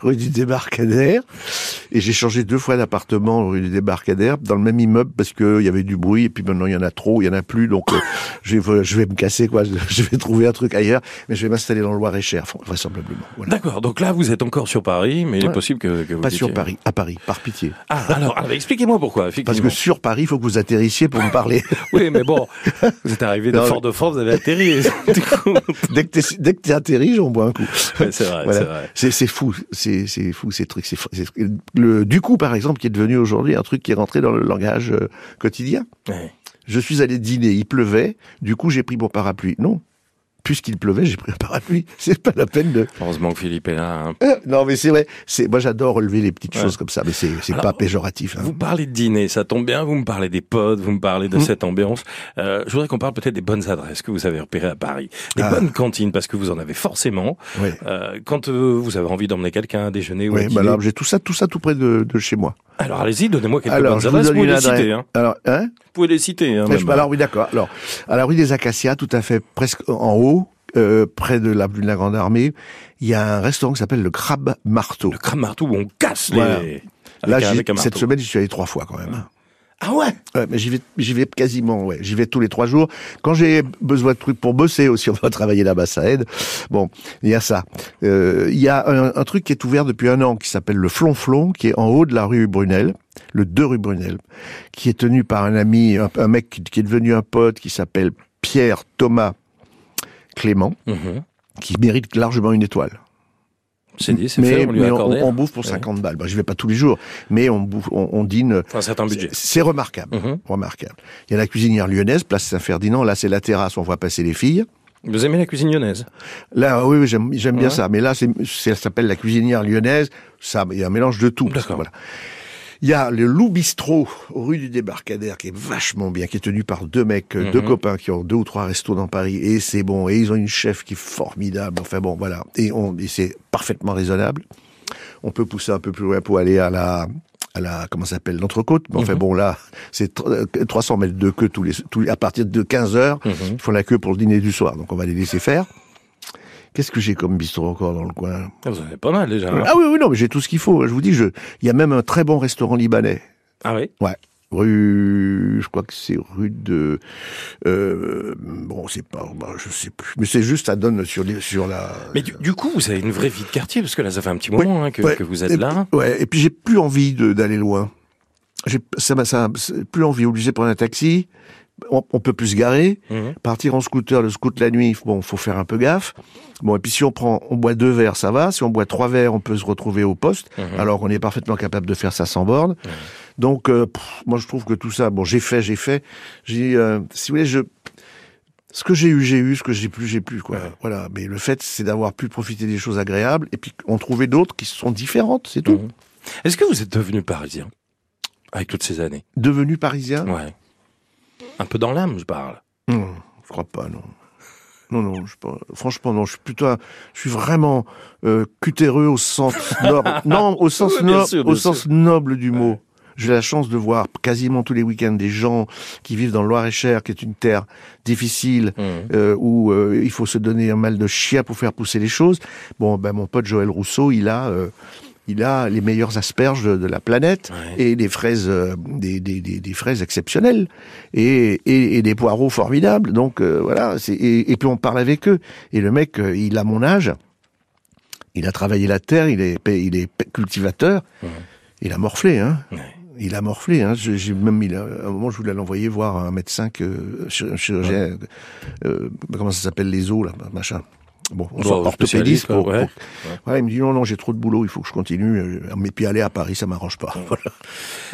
rue du Débarcadère. Et j'ai changé deux fois d'appartement rue du Débarcadère, dans le même immeuble, parce qu'il y avait du bruit. Et puis maintenant, il y en a trop, il y en a plus. Donc, euh, je, vais, je vais me casser, quoi. *laughs* Je vais trouver un truc ailleurs. Mais je vais m'installer dans le Loir-et-Cher, vraisemblablement. Voilà. D'accord, donc là, vous êtes encore sur Paris, mais il est possible que, que vous Pas sur. Paris, à Paris, par pitié. Ah, alors, alors, expliquez-moi pourquoi, Parce que sur Paris, il faut que vous atterrissiez pour me parler. *laughs* Oui, mais bon, vous êtes arrivé de Fort-de-France, vous avez atterri. *laughs* dès que t'es, atterri, j'en bois un coup. ouais, c'est vrai, Voilà. c'est vrai. C'est, c'est fou, c'est, c'est fou ces trucs. C'est, le, du coup, par exemple, qui est devenu aujourd'hui un truc qui est rentré dans le langage euh, quotidien. Ouais. Je suis allé dîner, il pleuvait, du coup j'ai pris mon parapluie. Non, puisqu'il pleuvait, j'ai pris un parapluie. *laughs* C'est pas la peine de. Heureusement que Philippe est là. Hein. Euh, non, mais c'est vrai. C'est moi, j'adore relever les petites choses comme ça, mais c'est c'est pas péjoratif. Hein. Vous parlez de dîner, ça tombe bien. Vous me parlez des potes, vous me parlez de mmh. cette ambiance. Euh, je voudrais qu'on parle peut-être des bonnes adresses que vous avez repérées à Paris, des ah. bonnes cantines, parce que vous en avez forcément. Oui. Euh, quand euh, vous avez envie d'emmener quelqu'un à déjeuner ou à dîner. Bah alors j'ai tout ça, tout ça tout près de, de chez moi. Alors allez-y, donnez-moi quelques bonnes adresses. Vous pouvez les citer. Hein. Alors, hein vous pouvez les citer. Hein, alors oui, d'accord. Alors, à la rue des Acacias, tout à fait, presque en haut, euh, près de la, de la Grande Armée, il y a un restaurant qui s'appelle le Crabe Marteau. Le Crabe Marteau où on casse les... Là, cette semaine, j'y suis allé trois fois quand même. Ah ouais, ouais mais j'y vais, j'y vais quasiment, ouais. J'y vais tous les trois jours. Quand j'ai besoin de trucs pour bosser aussi, *laughs* on va travailler là-bas, ça aide. Bon, il y a ça. Euh, il y a un, truc qui est ouvert depuis un an qui s'appelle le Flonflon, qui est en haut de la rue Brunel, le 2 rue Brunel, qui est tenu par un ami, un, mec qui, est devenu un pote, qui s'appelle Pierre Thomas Clément, mhm. qui mérite largement une étoile. C'est dit, c'est fait, on lui mais on, bouffe pour 50 balles. Bah, je vais pas tous les jours, mais on bouffe, on, dîne. Enfin, un certain budget. C'est remarquable, mhm. remarquable. Il y a la cuisinière lyonnaise, place Saint-Ferdinand. Là, c'est la terrasse, on voit passer les filles. Vous aimez la cuisine lyonnaise? Là, oui, oui j'aime, bien ça. Mais là, c'est, ça s'appelle la cuisinière lyonnaise. Ça, il y a un mélange de tout. D'accord. Voilà. Il y a le Loup Bistrot, rue du Débarcadère, qui est vachement bien, qui est tenu par deux mecs, euh, deux mhm. copains qui ont deux ou trois restos dans Paris, et c'est bon, et ils ont une chef qui est formidable. Enfin bon, voilà. Et, on, et c'est parfaitement raisonnable. On peut pousser un peu plus loin pour aller à la, à la comment s'appelle l'entrecôte mais enfin mhm. bon là c'est 300 euh, mètres de queue tous les, tous à partir de 15 heures mhm. ils font la queue pour le dîner du soir donc on va les laisser faire Qu'est-ce que j'ai comme bistrot encore dans le coin? Ah, Vous avez pas mal déjà. Ah oui, oui, non, mais j'ai tout ce qu'il faut. Je vous dis, je... il y a même un très bon restaurant libanais. Ah oui? Ouais. Rue, je crois que c'est rue de, euh, bon, c'est pas, bah, je sais plus, mais c'est juste, ça donne sur, sur la. Mais du, coup, vous avez une vraie vie de quartier parce que là, ça fait un petit moment hein, que, que, vous êtes là. ouais, et puis j'ai plus envie d'aller loin. J'ai, ça, ça, plus envie, obligé de prendre un taxi on, peut plus se garer, mhm. partir en scooter, le scoot la nuit, bon, faut faire un peu gaffe. Bon, et puis si on prend, on boit deux verres, ça va. Si on boit trois verres, on peut se retrouver au poste. Mhm. Alors on est parfaitement capable de faire ça sans borne. Mhm. Donc, euh, moi, je trouve que tout ça, bon, j'ai fait, j'ai fait. J'ai, euh, si vous voulez, je, ce que j'ai eu, j'ai eu. Ce que j'ai plus, j'ai plus, quoi. Voilà. Mais le fait, c'est d'avoir pu profiter des choses agréables et puis en trouver d'autres qui sont différentes, c'est tout. Est-ce que vous êtes devenu parisien avec toutes ces années? Devenu parisien? Ouais. Un peu dans l'âme, je parle. Non, je crois pas, non. Non, non, je, franchement, non. Je suis plutôt, je suis vraiment euh, cutéreux au sens *laughs* noble. non, au sens, au sens noble du mot. J'ai la chance de voir quasiment tous les week-ends des gens qui vivent dans le Loir-et-Cher, qui est une terre difficile, mmh. euh, où euh, il faut se donner un mal de chien pour faire pousser les choses. Bon, ben mon pote Joël Rousseau, il a il a les meilleures asperges de, la planète et des fraises, euh, des, des, des, fraises exceptionnelles et, et, des poireaux formidables. Donc euh, voilà, et, et, puis on parle avec eux. Et le mec, euh, il a mon âge, il a travaillé la terre, il est, il est cultivateur, il a morflé, hein. Il a morflé. Hein. J'ai même, à un moment, je voulais l'envoyer voir un médecin, que, chirurgien, comment ça s'appelle les os là, machin. Bon, on sort orthopédiste. Pour, ouais. il me dit non, non, j'ai trop de boulot, il faut que je continue. Euh, mais puis aller à Paris, ça m'arrange pas. *laughs*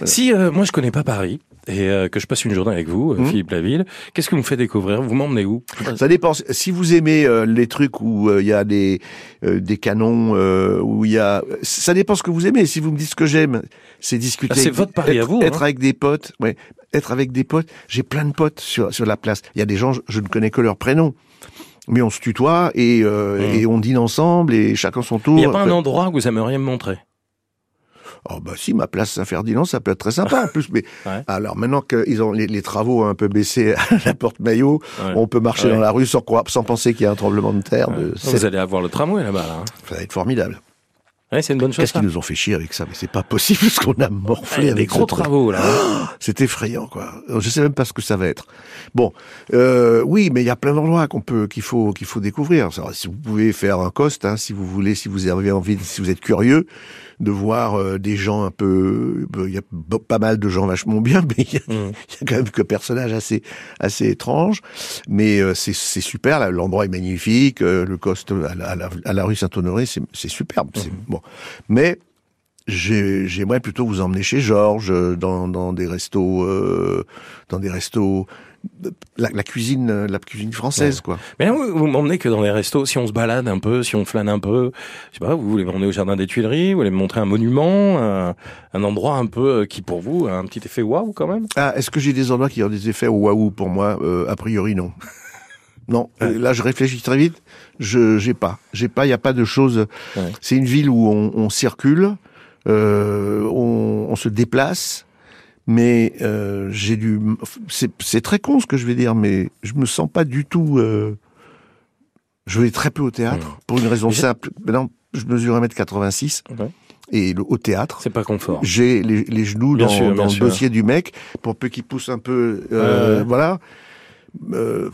Si euh, moi je connais pas Paris et euh, que je passe une journée avec vous, mmh. Philippe Laville, qu'est-ce que vous me faites découvrir? Vous m'emmenez où? Ça dépend. Si vous aimez les trucs où il y a des des canons, où il y a, ça dépend ce que vous aimez. Si vous me dites ce que j'aime, c'est discuter. Ah, c'est votre Paris être, à vous. Être hein. avec des potes, ouais, être avec des potes. J'ai plein de potes sur sur la place. Il y a des gens, je ne connais que leur prénom mais on se tutoie et, euh, mmh. et on dîne ensemble et chacun son tour. Il n'y a pas un endroit que vous aimeriez me montrer? Oh bah si, ma place Saint-Ferdinand, ça peut être très sympa en plus. Mais *laughs* alors maintenant qu'ils ont les, les, travaux un peu baissé *laughs* à la porte Maillot, on peut marcher dans la rue sans, sans penser qu'il y a un tremblement de terre. De vous allez avoir le tramway là-bas. Là, hein. Ça va être formidable. Ouais, c'est une bonne chose. Qu'est-ce qu'ils nous ont fait chier avec ça? Mais c'est pas possible *laughs* parce qu'on a morflé avec des gros travaux là. *gasps* c'est effrayant quoi. Je sais même pas ce que ça va être. Bon, euh, oui, mais il y a plein d'endroits qu'on peut, qu'il faut, qu'il faut découvrir. si vous pouvez faire un cost, hein, si vous voulez, si vous avez envie, si vous êtes curieux de voir euh, des gens un peu, euh, il y a pas mal de gens vachement bien, *laughs* mais il y, a, quand même que personnages assez, assez étranges. Mais c'est, c'est super. L'endroit est magnifique. le cost à la, à la, rue Saint-Honoré, c'est, superbe. Mmh. bon, mais j'ai- j'aimerais plutôt vous emmener chez Georges, euh, dans, dans des restos, euh, dans des restos, la, la cuisine, la cuisine française, quoi. Mais là, vous, vous m'emmenez que dans les restos, si on se balade un peu, si on flâne un peu, je sais pas, vous voulez m'emmener au jardin des Tuileries, vous voulez me montrer un monument, un, un endroit un peu euh, qui pour vous a un petit effet waouh quand même? Ah, est-ce que j'ai des endroits qui ont des effets waouh pour moi? Euh, A priori, non. Non, là je réfléchis très vite. Je j'ai pas, j'ai pas. Il y a pas de choses. Ouais. C'est une ville où on, on circule, euh, on, on se déplace, mais euh, j'ai du. C'est très con ce que je vais dire, mais je me sens pas du tout. Euh, je vais très peu au théâtre pour une raison simple. Maintenant, je mesure 1m86 Ouais. et le, au théâtre, C'est pas confort. j'ai les, les genoux Bien dans, sûr, dans le sûr. dossier du mec pour peu qu'il pousse un peu. Voilà. Euh,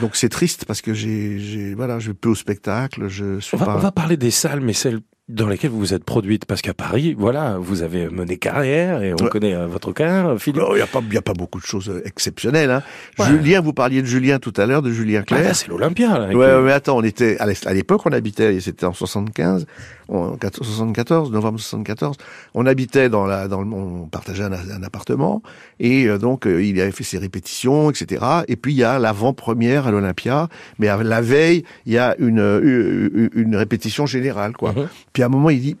donc c'est triste parce que j'ai, j'ai, voilà, je vais peu au spectacle. Je suis On va, pas. on va parler des salles, mais celles dans lesquelles vous vous êtes produite, parce qu'à Paris, voilà, vous avez mené carrière et on Ouais. connaît euh, votre carrière, Philippe. Il n'y a pas, y a pas beaucoup de choses euh, exceptionnelles. Hein. Ouais. Julien, vous parliez de Julien tout à l'heure, de Julien Ah, Clerc. là, c'est l'Olympia. là, Ouais, le- mais attends, on était à l'époque, on habitait, c'était en 75, en 4- 74, novembre 74. On habitait dans la, dans le, on partageait un, un appartement, et euh, donc euh, il avait fait ses répétitions, etc. Et puis il y a l'avant-première à l'Olympia, mais à la veille, il y a une, une, une répétition générale, quoi. Mhm. Puis à un moment, il dit.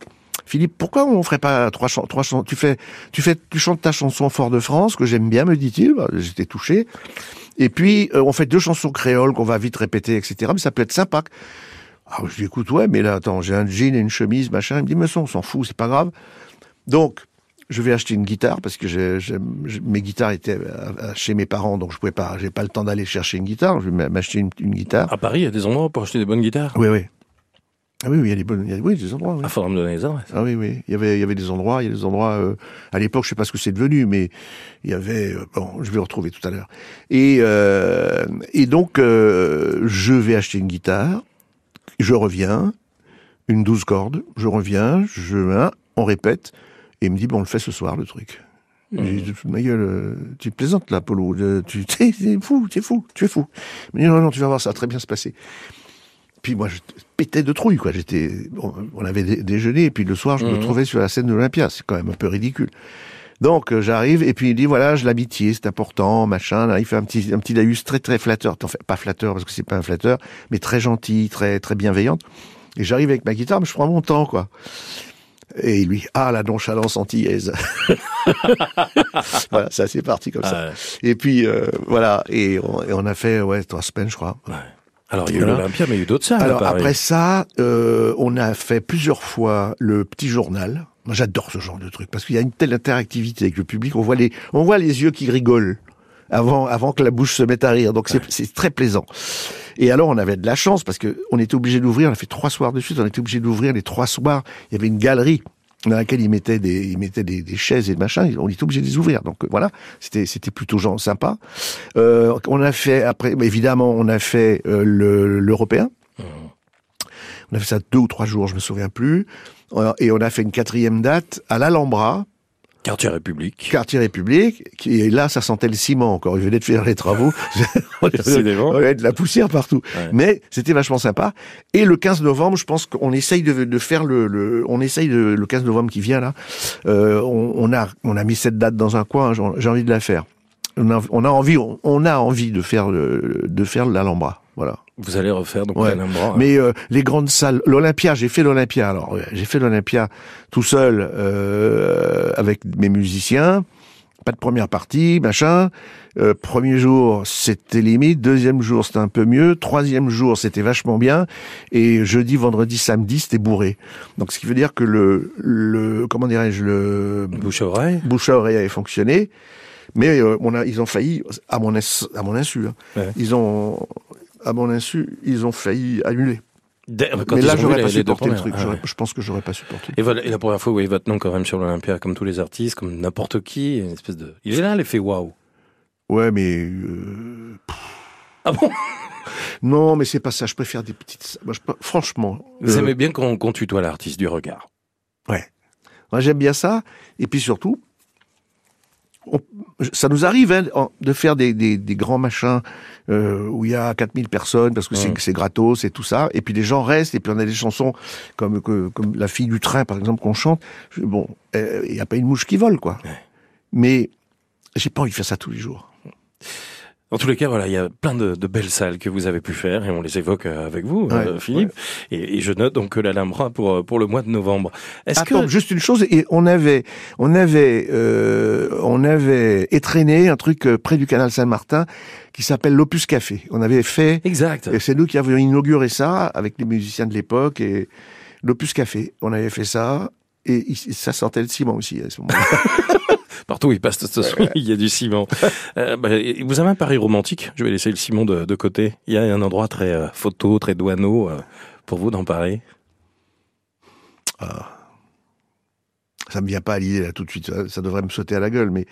Philippe, pourquoi on ferait pas trois chansons, trois chansons, tu fais, tu fais, tu chantes ta chanson Fort de France, que j'aime bien, me dit-il. Bah, J'étais touché. Et puis, euh, on fait deux chansons créoles qu'on va vite répéter, etc. Mais ça peut être sympa. Ah, je dis, écoute, ouais, mais là, attends, j'ai un jean et une chemise, machin. Il me dit, mais ça, on s'en fout, c'est pas grave. Donc, je vais acheter une guitare parce que j'ai- j'ai- mes guitares étaient chez mes parents, donc je pouvais pas, j'ai pas le temps d'aller chercher une guitare. Je vais m'acheter une, une guitare. À Paris, il y a des endroits pour acheter des bonnes guitares. Oui, oui. Ah oui, oui, il y a des bonnes, il y a, oui, des endroits. oui. Ah, faudra me donner les adresses. Ah oui, oui. Il y avait, il y avait des endroits, il y a des endroits. euh, à l'époque, je sais pas ce que c'est devenu, mais il y avait. euh, bon, je vais le retrouver tout à l'heure. Et euh, et donc, euh, je vais acheter une guitare. Je reviens, une douze cordes. Je reviens, je hein, on répète, et il me dit bon, on le fait ce soir le truc. J'ai dit, ma gueule, euh, tu plaisantes là, Polo. Tu, *laughs* t'es fou, t'es fou, tu es fou. Il me dit non, non, tu vas voir, ça va très bien se passer. Puis moi, je pétais de trouille, quoi. J'étais, on, on avait dé- déjeuné, et puis le soir, je me Mhm. trouvais sur la scène de l'Olympia. C'est quand même un peu ridicule. Donc euh, j'arrive et puis il dit voilà, je l'amitié, c'est important, machin. Là, il fait un petit un petit laïus très très flatteur, enfin pas flatteur parce que c'est pas un flatteur, mais très gentil, très très bienveillante. Et j'arrive avec ma guitare, mais je prends mon temps quoi. Et lui, ah la nonchalance antillaise. *laughs* voilà, ça c'est parti comme ça. Ah, Et puis euh, voilà, et on, et on a fait ouais trois semaines je crois. ouais. Alors, il y a eu l'Olympia, mais il y a eu d'autres salles. à Alors Paris. après ça, euh, on a fait plusieurs fois le petit journal. Moi, j'adore ce genre de truc parce qu'il y a une telle interactivité avec le public. On voit les, on voit les yeux qui rigolent avant, avant que la bouche se mette à rire. Donc c'est, c'est très plaisant. Et alors, on avait de la chance parce que on était obligé d'ouvrir. On a fait trois soirs de suite. On était obligé d'ouvrir les trois soirs. Il y avait une galerie dans laquelle ils mettaient des, ils mettaient des, des chaises et des machins. On était obligé de les ouvrir. Donc voilà, c'était, c'était plutôt genre sympa. Euh, on a fait après, évidemment, on a fait euh, le, l'européen. On a fait ça deux ou trois jours, je me souviens plus. Et on a fait une quatrième date à l'Alhambra, Quartier République. quartier République. Qui, et là, ça sentait le ciment encore. Ils venaient de faire les travaux. *laughs* *laughs* on avait de la poussière partout. Ouais. Mais c'était vachement sympa. Et le 15 novembre, je pense qu'on essaye de, de faire le, le, on essaye de, le 15 novembre qui vient là. Euh, on, on a, on a mis cette date dans un coin. J'ai j'ai envie de la faire. On a, on a envie, on, on a envie de faire le, de faire l'Alhambra. Voilà. Vous allez refaire donc Ouais. l'Alhambra. Mais euh, les grandes salles, l'Olympia, j'ai fait l'Olympia. Alors j'ai fait l'Olympia tout seul euh, avec mes musiciens. Pas de première partie, machin. Euh, premier jour, c'était limite. Deuxième jour, c'était un peu mieux. Troisième jour, c'était vachement bien. Et jeudi, vendredi, samedi, c'était bourré. Donc, ce qui veut dire que le, le comment dirais-je, le Bouche à oreille. bouche à oreille avait fonctionné. Mais euh, on a, ils ont failli, à mon, ins- à mon insu, hein. Ouais. ils ont, à mon insu, ils ont failli annuler. Quand mais là, j'aurais pas supporté le truc. Ah, ouais. Je pense que j'aurais pas supporté. Et, voilà, et la première fois, vous voyez votre nom quand même sur l'Olympia, comme tous les artistes, comme n'importe qui, une espèce de. Il est là l'effet waouh. Ouais, mais euh, Ah bon? *laughs* Non, mais c'est pas ça. Je préfère des petites. Moi, je, franchement, Vous euh, aimez bien qu'on qu'on tutoie l'artiste du regard. moi j'aime bien ça. Et puis surtout, on- ça nous arrive hein, de faire des, des, des grands machins euh, où il y a 4000 personnes parce que c'est Mm. c'est gratos et tout ça. Et puis les gens restent et puis on a des chansons comme que- comme la fille du train par exemple qu'on chante. Bon, euh, il n'y a pas une mouche qui vole quoi. Mais j'ai pas envie de faire ça tous les jours. En tous les cas, voilà, il y a plein de, de belles salles que vous avez pu faire et on les évoque euh, avec vous, euh, Ouais, Philippe. Et, et je note donc que l'Alhambra pour euh, pour le mois de novembre. Est-ce que juste une chose, et on avait, on avait, euh, on avait étraîné un truc près du canal Saint-Martin qui s'appelle l'Opus Café. On avait fait, exact et c'est nous qui avions inauguré ça avec les musiciens de l'époque et l'Opus Café. On avait fait ça et ça sortait le ciment aussi à ce moment-là. *laughs* partout où il passe de toute façon, il y a du ciment. Euh, bah, vous avez un pari romantique? Je vais laisser le ciment de, de côté. Il y a un endroit très euh, photo, très douaneau euh, pour vous d'en parler? ça me vient pas à l'idée là tout de suite. Ça, ça devrait me sauter à la gueule, mais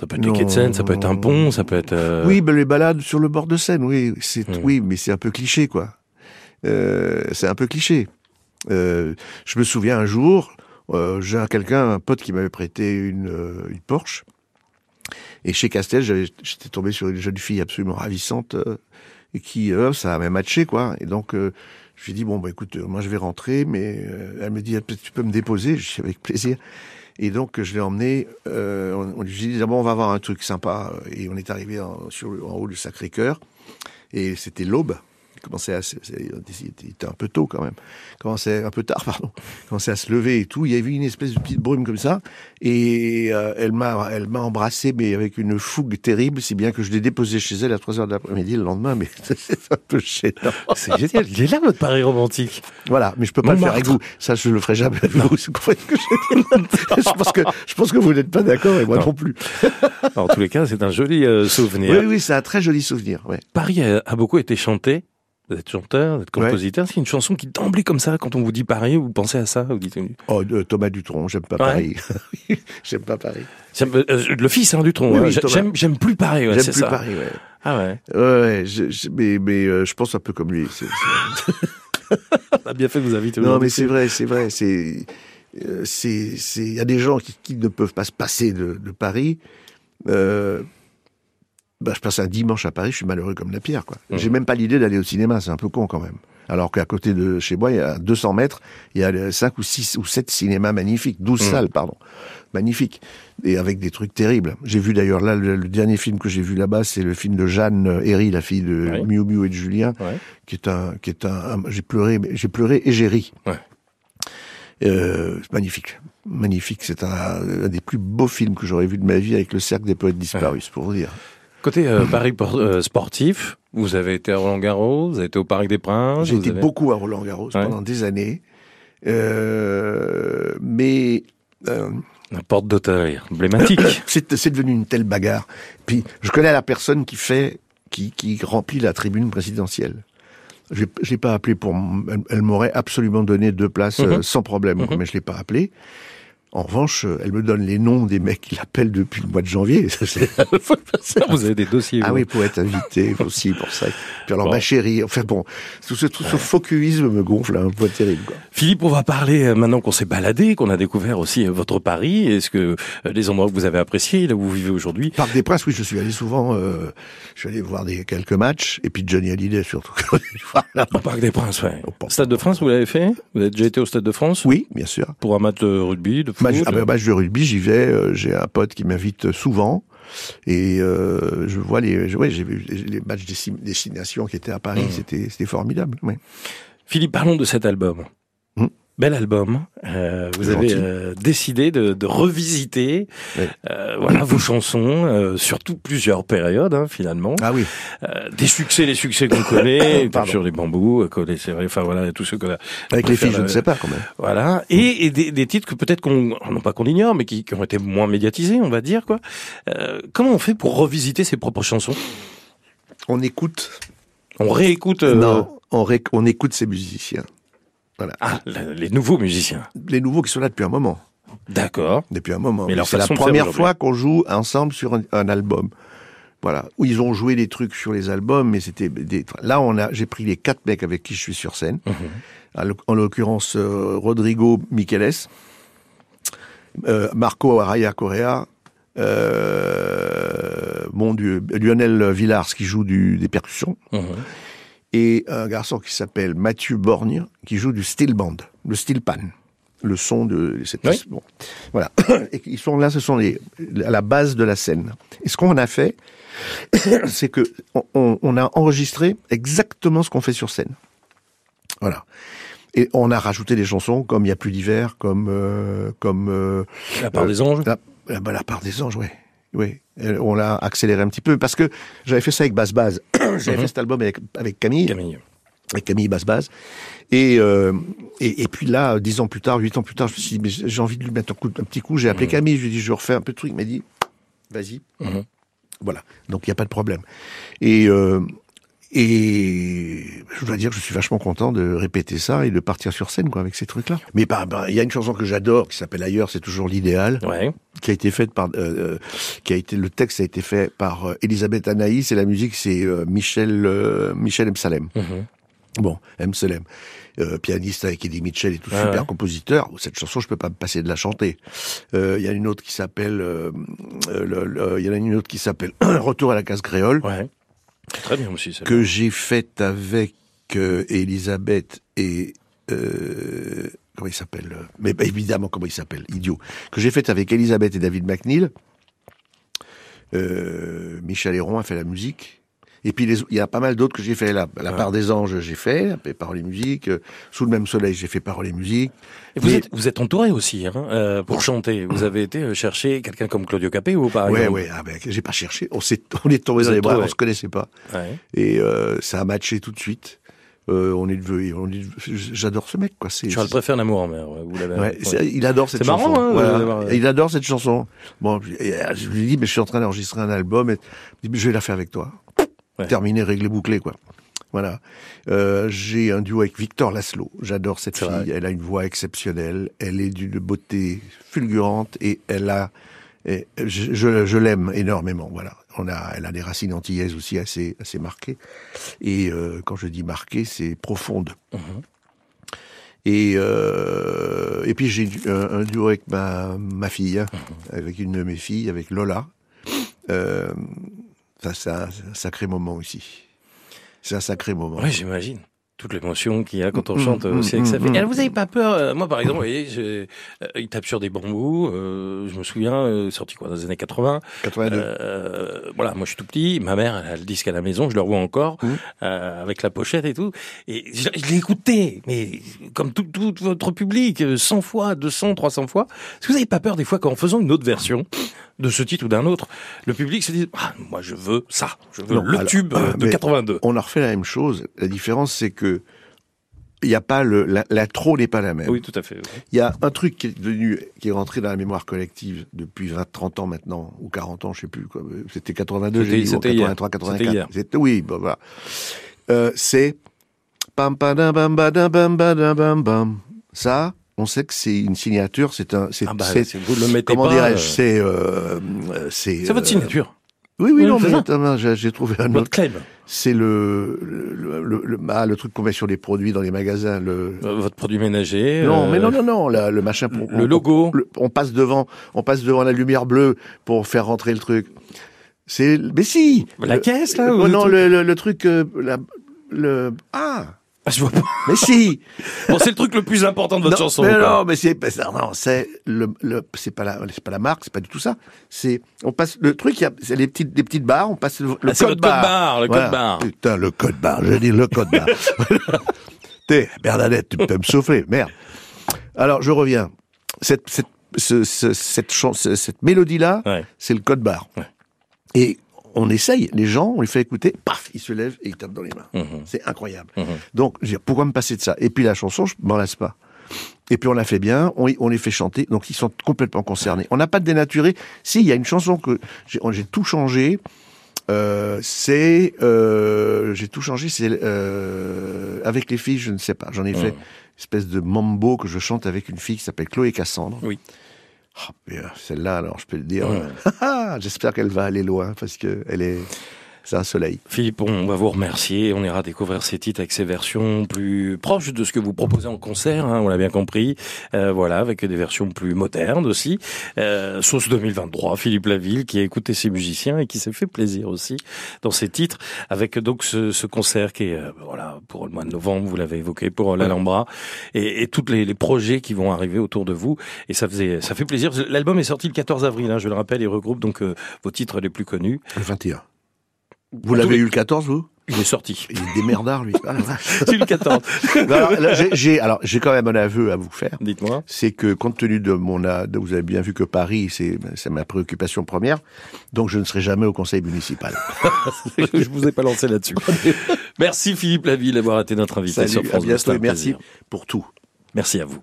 Ça peut être des Non. quais de Seine, ça peut être un pont, ça peut être. euh, oui, ben les balades sur le bord de Seine, oui, c'est Hmm. oui, mais c'est un peu cliché quoi. Euh, c'est un peu cliché. Euh, je me souviens un jour, euh, j'ai un quelqu'un, un pote qui m'avait prêté une, euh, une Porsche. Et chez Castel, j'étais tombé sur une jeune fille absolument ravissante euh, et qui, euh, ça avait matché quoi. Et donc, je lui ai dit bon bah écoute, moi je vais rentrer, mais elle me dit Ah, tu peux me déposer. Je dis avec plaisir. Et donc je l'ai emmené. On, on lui dit bon on va voir un truc sympa. Et on est arrivé en haut du Sacré-Cœur et c'était l'aube. Il commençait à, se- c'est- il était un peu tôt quand même. Il commençait un peu tard, *laughs* pardon. Il commençait à se lever et tout. Il y avait une espèce de petite brume comme ça. Et euh, elle m'a, elle m'a embrassé, mais avec une fougue terrible, si bien que je l'ai déposé chez elle à 3 heures de l'après-midi le lendemain. Mais *laughs* c'est un peu gênant. C'est génial. Il est là votre pari romantique. Voilà, mais je peux pas le faire avec vous. Ça, je le ferai jamais avec vous. Vous comprenez ce que *laughs* je pense que je pense que vous n'êtes pas d'accord et moi non, Non. plus. En tous les cas, c'est un joli euh, souvenir. Oui, oui, c'est un très joli souvenir. Ouais. Paris a, a beaucoup été chanté. Vous êtes chanteur, vous êtes Ouais. compositeur. C'est une chanson qui d'emblée comme ça, quand on vous dit Paris, vous pensez à ça. Vous dites. Oh, euh, Thomas Dutronc, j'aime pas Ouais. Paris. *laughs* j'aime pas Paris. J'aime- euh, le fils hein, du tronc. Oui, hein. J'aime, plus Paris. Ouais, j'aime plus ça. Paris. Ouais. Ah ouais. Ouais, je, je- mais mais euh, je pense un peu comme lui. C'est- *laughs* On a bien fait de vous inviter. non, mais c'est vrai, c'est vrai. C'est euh, c'est c'est il y a des gens qui, qui ne peuvent pas se passer de, de Paris. Euh, bah, je passe un dimanche à Paris, je suis malheureux comme la pierre. quoi. Mhm. J'ai même pas l'idée d'aller au cinéma, c'est un peu con quand même. Alors qu'à côté de chez moi, il y a 200 mètres, il y a 5 ou 6 ou 7 cinémas magnifiques, 12 Mhm. salles, pardon, magnifiques, et avec des trucs terribles. J'ai vu d'ailleurs là, le, le dernier film que j'ai vu là-bas, c'est le film de Jeanne euh, Herry, la fille de Oui. Miu Miu et de Julien, Ouais. qui est un, qui est un, un- j'ai pleuré, j'ai pleuré et j'ai ri. Ouais. Euh, magnifique, magnifique. C'est un, un des plus beaux films que j'aurais vu de ma vie avec le cercle des poètes disparus, pour vous dire. Côté euh, Paris euh, sportif, vous avez été à Roland Garros, vous avez été au Parc des Princes. J'ai été avez- beaucoup à Roland Garros Ouais. pendant des années, euh, mais euh, La porte d'Auteuil, emblématique. *coughs* c'est devenu une telle bagarre. Puis je connais la personne qui fait, qui, qui remplit la tribune présidentielle. Je l'ai pas appelé pour, elle, elle m'aurait absolument donné deux places Mhm. sans problème, Mhm. mais je l'ai pas appelé. En revanche, elle me donne les noms des mecs qui l'appellent depuis le mois de janvier. *laughs* Vous avez des dossiers. ah vous. oui, pour être invité aussi pour ça. Puis alors Bon. ma chérie, enfin bon, tout ce, tout ce focusisme me gonfle un peu terrible. Quoi. Philippe, on va parler euh, maintenant qu'on s'est baladé, qu'on a découvert aussi euh, votre Paris. Est-ce que euh, les endroits que vous avez appréciés, là où vous vivez aujourd'hui, Parc des Princes, oui, je suis allé souvent. Euh, je suis allé voir des quelques matchs et puis Johnny Hallyday surtout. voilà. au Parc des Princes, ouais. Au Stade de France, vous l'avez fait? Vous avez déjà été au Stade de France? Oui, bien sûr. Pour un match de rugby, de foot? Match, ah ben, match de rugby, j'y vais. euh, j'ai un pote qui m'invite souvent. Et euh, je vois les, je- ouais, j'ai vu les, matchs des sim- destination qui étaient à Paris, Mhm. c'était, c'était formidable. Ouais. Philippe, parlons de cet album. Bel album. Euh, vous avez euh, décidé de, de revisiter euh, voilà vos chansons euh, sur toutes plusieurs périodes hein, finalement. Ah oui. Euh, des succès, les succès qu'on connaît, *coughs* sur les bambous, euh, vrai, enfin voilà, tous ceux qu'on a. Avec les filles, je ne sais pas quand même. Voilà, et, et des, des titres que peut-être qu'on, non pas qu'on ignore, mais qui, qui ont été moins médiatisés, on va dire quoi. Euh, comment on fait pour revisiter ses propres chansons? On écoute. On réécoute euh, Non, on, ré- on écoute ces musiciens. Ah, les nouveaux musiciens. Les nouveaux qui sont là depuis un moment. D'accord. Depuis un moment. Mais c'est la première fois qu'on joue ensemble sur un, un album. Voilà. Où ils ont joué des trucs sur les albums, mais c'était des. Là, on a. J'ai pris les quatre mecs avec qui je suis sur scène. Mhm. En l'occurrence, euh, Rodrigo Micheles, euh, Marco Araya Correa, euh, mon Dieu, Lionel Villars qui joue du, des percussions, Mhm. Et un garçon qui s'appelle Mathieu Borgne qui joue du steel band, le steel pan, le son de cette Oui. bon, voilà. *coughs* Et ils sont là, ce sont les à la base de la scène. Et ce qu'on a fait, *coughs* c'est que on- a enregistré exactement ce qu'on fait sur scène. Voilà. Et on a rajouté des chansons comme Il y a plus d'hiver, comme euh, comme euh, La part Euh, des anges. la, la, bah, la part des anges, oui. Oui, Euh, on l'a accéléré un petit peu parce que j'avais fait ça avec Bass Baz. *clears throat* j'avais Mhm. fait cet album avec, avec Camille, Camille. avec Camille Bass Baz. Et, euh, et, et puis là, dix ans plus tard, huit ans plus tard, je me suis dit, j'ai envie de lui mettre un, coup, un petit coup. J'ai appelé Camille, je lui ai dit, je refais un peu de truc. Il m'a dit, vas-y. Mhm. Voilà. Donc il n'y a pas de problème. Et, euh, et je dois dire que je suis vachement content de répéter ça et de partir sur scène quoi avec ces trucs-là. Mais bah, bah, il y a une chanson que j'adore qui s'appelle Ailleurs, c'est toujours l'idéal Ouais. qui a été faite par, euh, euh, qui a été le texte a été fait par euh, Elisabeth Anaïs et la musique c'est euh, Michel euh, Michel Emsalem. Mhm. Bon, Emsalem, euh, pianiste avec Eddie Mitchell et tout, Ah super ouais. compositeur. Cette chanson, je peux pas me passer de la chanter. Euh, Il y a une autre qui s'appelle, euh, euh, le- le- il y en a une autre qui s'appelle *clears throat* Retour à la case créole Ouais. Très bien aussi, que j'ai faite avec euh, Elisabeth et euh, comment il s'appelle euh, Mais bah, évidemment comment il s'appelle, idiot. Que j'ai faite avec Elisabeth et David McNeil. Euh, Michel Héron a fait la musique. Et puis les- il y a pas mal d'autres que j'ai fait. La, la Ouais. part des anges, j'ai fait, après, paroles et musique. Euh, Sous le même soleil, j'ai fait paroles et musique. Et vous, Mais- êtes, vous êtes entouré aussi hein, euh, pour chanter. Vous avez été euh, chercher quelqu'un comme Claudio Capé ou pas ouais, ouais. Ah ben, j'ai pas cherché. On s'est, on est tombé Vous dans les bras. On se connaissait pas. ouais. Et euh, ça a matché tout de suite. Euh, on est devenu, on est, j'adore ce mec, quoi. C'est, Charles préfère l'amour en mer. Vous l'avez. Ouais, il adore cette C'est marrant, chanson. hein, Voilà. d'avoir- Il adore cette chanson. Bon, euh, je lui dis, mais je suis en train d'enregistrer un album. Et, je vais la faire avec toi. Ouais. Terminé, réglé, bouclé, quoi. Voilà. Euh, j'ai un duo avec Victor Laszlo. J'adore cette fille. vrai. Elle a une voix exceptionnelle. Elle est d'une beauté fulgurante et elle a, et je, je, je l'aime énormément. Voilà. On a, elle a des racines antillaises aussi assez, assez marquées. Et euh, quand je dis marquées, c'est profonde. Mhm. Et, euh, et puis j'ai un, un duo avec ma, ma fille, hein, Mhm. avec une de mes filles, avec Lola. Euh, c'est un, sacré moment aussi. C'est un sacré moment. Oui, j'imagine. Toute l'émotion qu'il y a quand on Mm, chante mm, aussi avec sa mm, fille. mm. Alors, vous avez pas peur euh, Moi, par exemple, vous voyez, je- euh, il tape sur des bambous. euh, je me souviens, euh, sorti quoi dans les années 80. 82. Euh, voilà, moi je suis tout petit. Ma mère, elle a le disque à la maison, je le revois encore avec la pochette et tout. Et je, je l'ai écouté, mais comme tout, tout votre public, euh, 100 fois, 200, 300 fois. Est-ce que vous n'avez pas peur des fois qu'en faisant une autre version de ce titre ou d'un autre, le public se dise ah, moi je veux ça, je veux Non, le alors, tube euh, de mais- 82. On a refait la même chose. La différence, c'est que il y a pas le la- l'intro n'est pas la même. Oui, tout à fait. oui. Il y a un truc qui est devenu, qui est rentré dans la mémoire collective depuis 20, 30 ans maintenant, ou 40 ans, je sais plus. C'était 82, C'était- j'ai dit, ou c'était hier. 83, C'était 84. hier. C'était, oui, bon, voilà. Euh, c'est, pam, padam, bam, badam, bam, badam, bam, bam. Ça, on sait que c'est une signature, c'est un, c'est, Ah bah, c'est- c'est- vous le mettez comment dirais-je, euh, c'est, euh, euh, c'est, C'est votre euh, signature, Oui, oui, Oui, non, mais j'ai j'ai trouvé un votre autre. C'est le, le, le, le, ah, le truc qu'on met sur les produits dans les magasins, le, votre produit ménager. non, euh, mais non, non, non, la- le machin pour le on- logo. on passe devant, on passe devant la lumière bleue pour faire rentrer le truc. C'est, mais si. La caisse, là, ou non, le, le, le truc, la- le, ah, Ah, je vois pas. *laughs* mais si. Bon, c'est le truc le plus important de votre non, chanson. mais non, mais c'est, non, non, c'est le, le, c'est pas la, c'est pas la marque, c'est pas du tout ça. C'est, on passe le truc, il y a, c'est les petites, des petites barres, on passe le, le Ah, code votre code barre. barre, le Voilà. code barre. Putain, le code barre. Je dis le code barre. *laughs* *laughs* T'es, Bernadette, tu peux me souffler, merde. Alors, je reviens. Cette, cette, ce- ce- cette, cette mélodie-là, Ouais. c'est le code barre. Ouais. Et on essaye, les gens, on les fait écouter, paf, ils se lèvent et ils tapent dans les mains. Mhm. C'est incroyable. Mhm. Donc, je veux dire, pourquoi me passer de ça? Et puis la chanson, je m'en lasse pas. Et puis on l'a fait bien, on, on les fait chanter, donc ils sont complètement concernés. On n'a pas de dénaturé. Si, il y a une chanson que j'ai tout changé. Euh, c'est euh, j'ai tout changé. C'est euh, avec les filles, je ne sais pas. J'en ai fait Mhm. une espèce de mambo que je chante avec une fille qui s'appelle Chloé Cassandre. Oui. Ah, euh, Celle-là, alors je peux le dire. Ouais. *laughs* J'espère qu'elle va aller loin parce que elle est. c'est un soleil. Philippe, on va vous remercier. On ira découvrir ces titres avec ces versions plus proches de ce que vous proposez en concert, hein, on l'a bien compris. Euh, voilà, avec des versions plus modernes aussi. Euh, Sauce 2023, Philippe Laville, qui a écouté ses musiciens et qui s'est fait plaisir aussi dans ces titres, avec donc ce, ce concert qui est, euh, voilà, pour le mois de novembre, vous l'avez évoqué, pour l'Alhambra, et, et tous les, les, projets qui vont arriver autour de vous. Et ça faisait, ça fait plaisir. L'album est sorti le 14 avril, hein, je le rappelle, il regroupe donc euh, vos titres les plus connus. Le 21. Vous l'avez eu le 14, vous? Il est sorti. Il est démerdard, lui. Ah, *laughs* C'est le 14. j'ai, alors, j'ai quand même un aveu à vous faire. Dites-moi. C'est que, compte tenu de mon vous avez bien vu que Paris, c'est, c'est ma préoccupation première. Donc, je ne serai jamais au conseil municipal. *laughs* je vous ai pas lancé là-dessus. *laughs* merci Philippe Laville d'avoir été notre invité Salut, sur France à bientôt Bleu, et merci plaisir. pour tout. Merci à vous.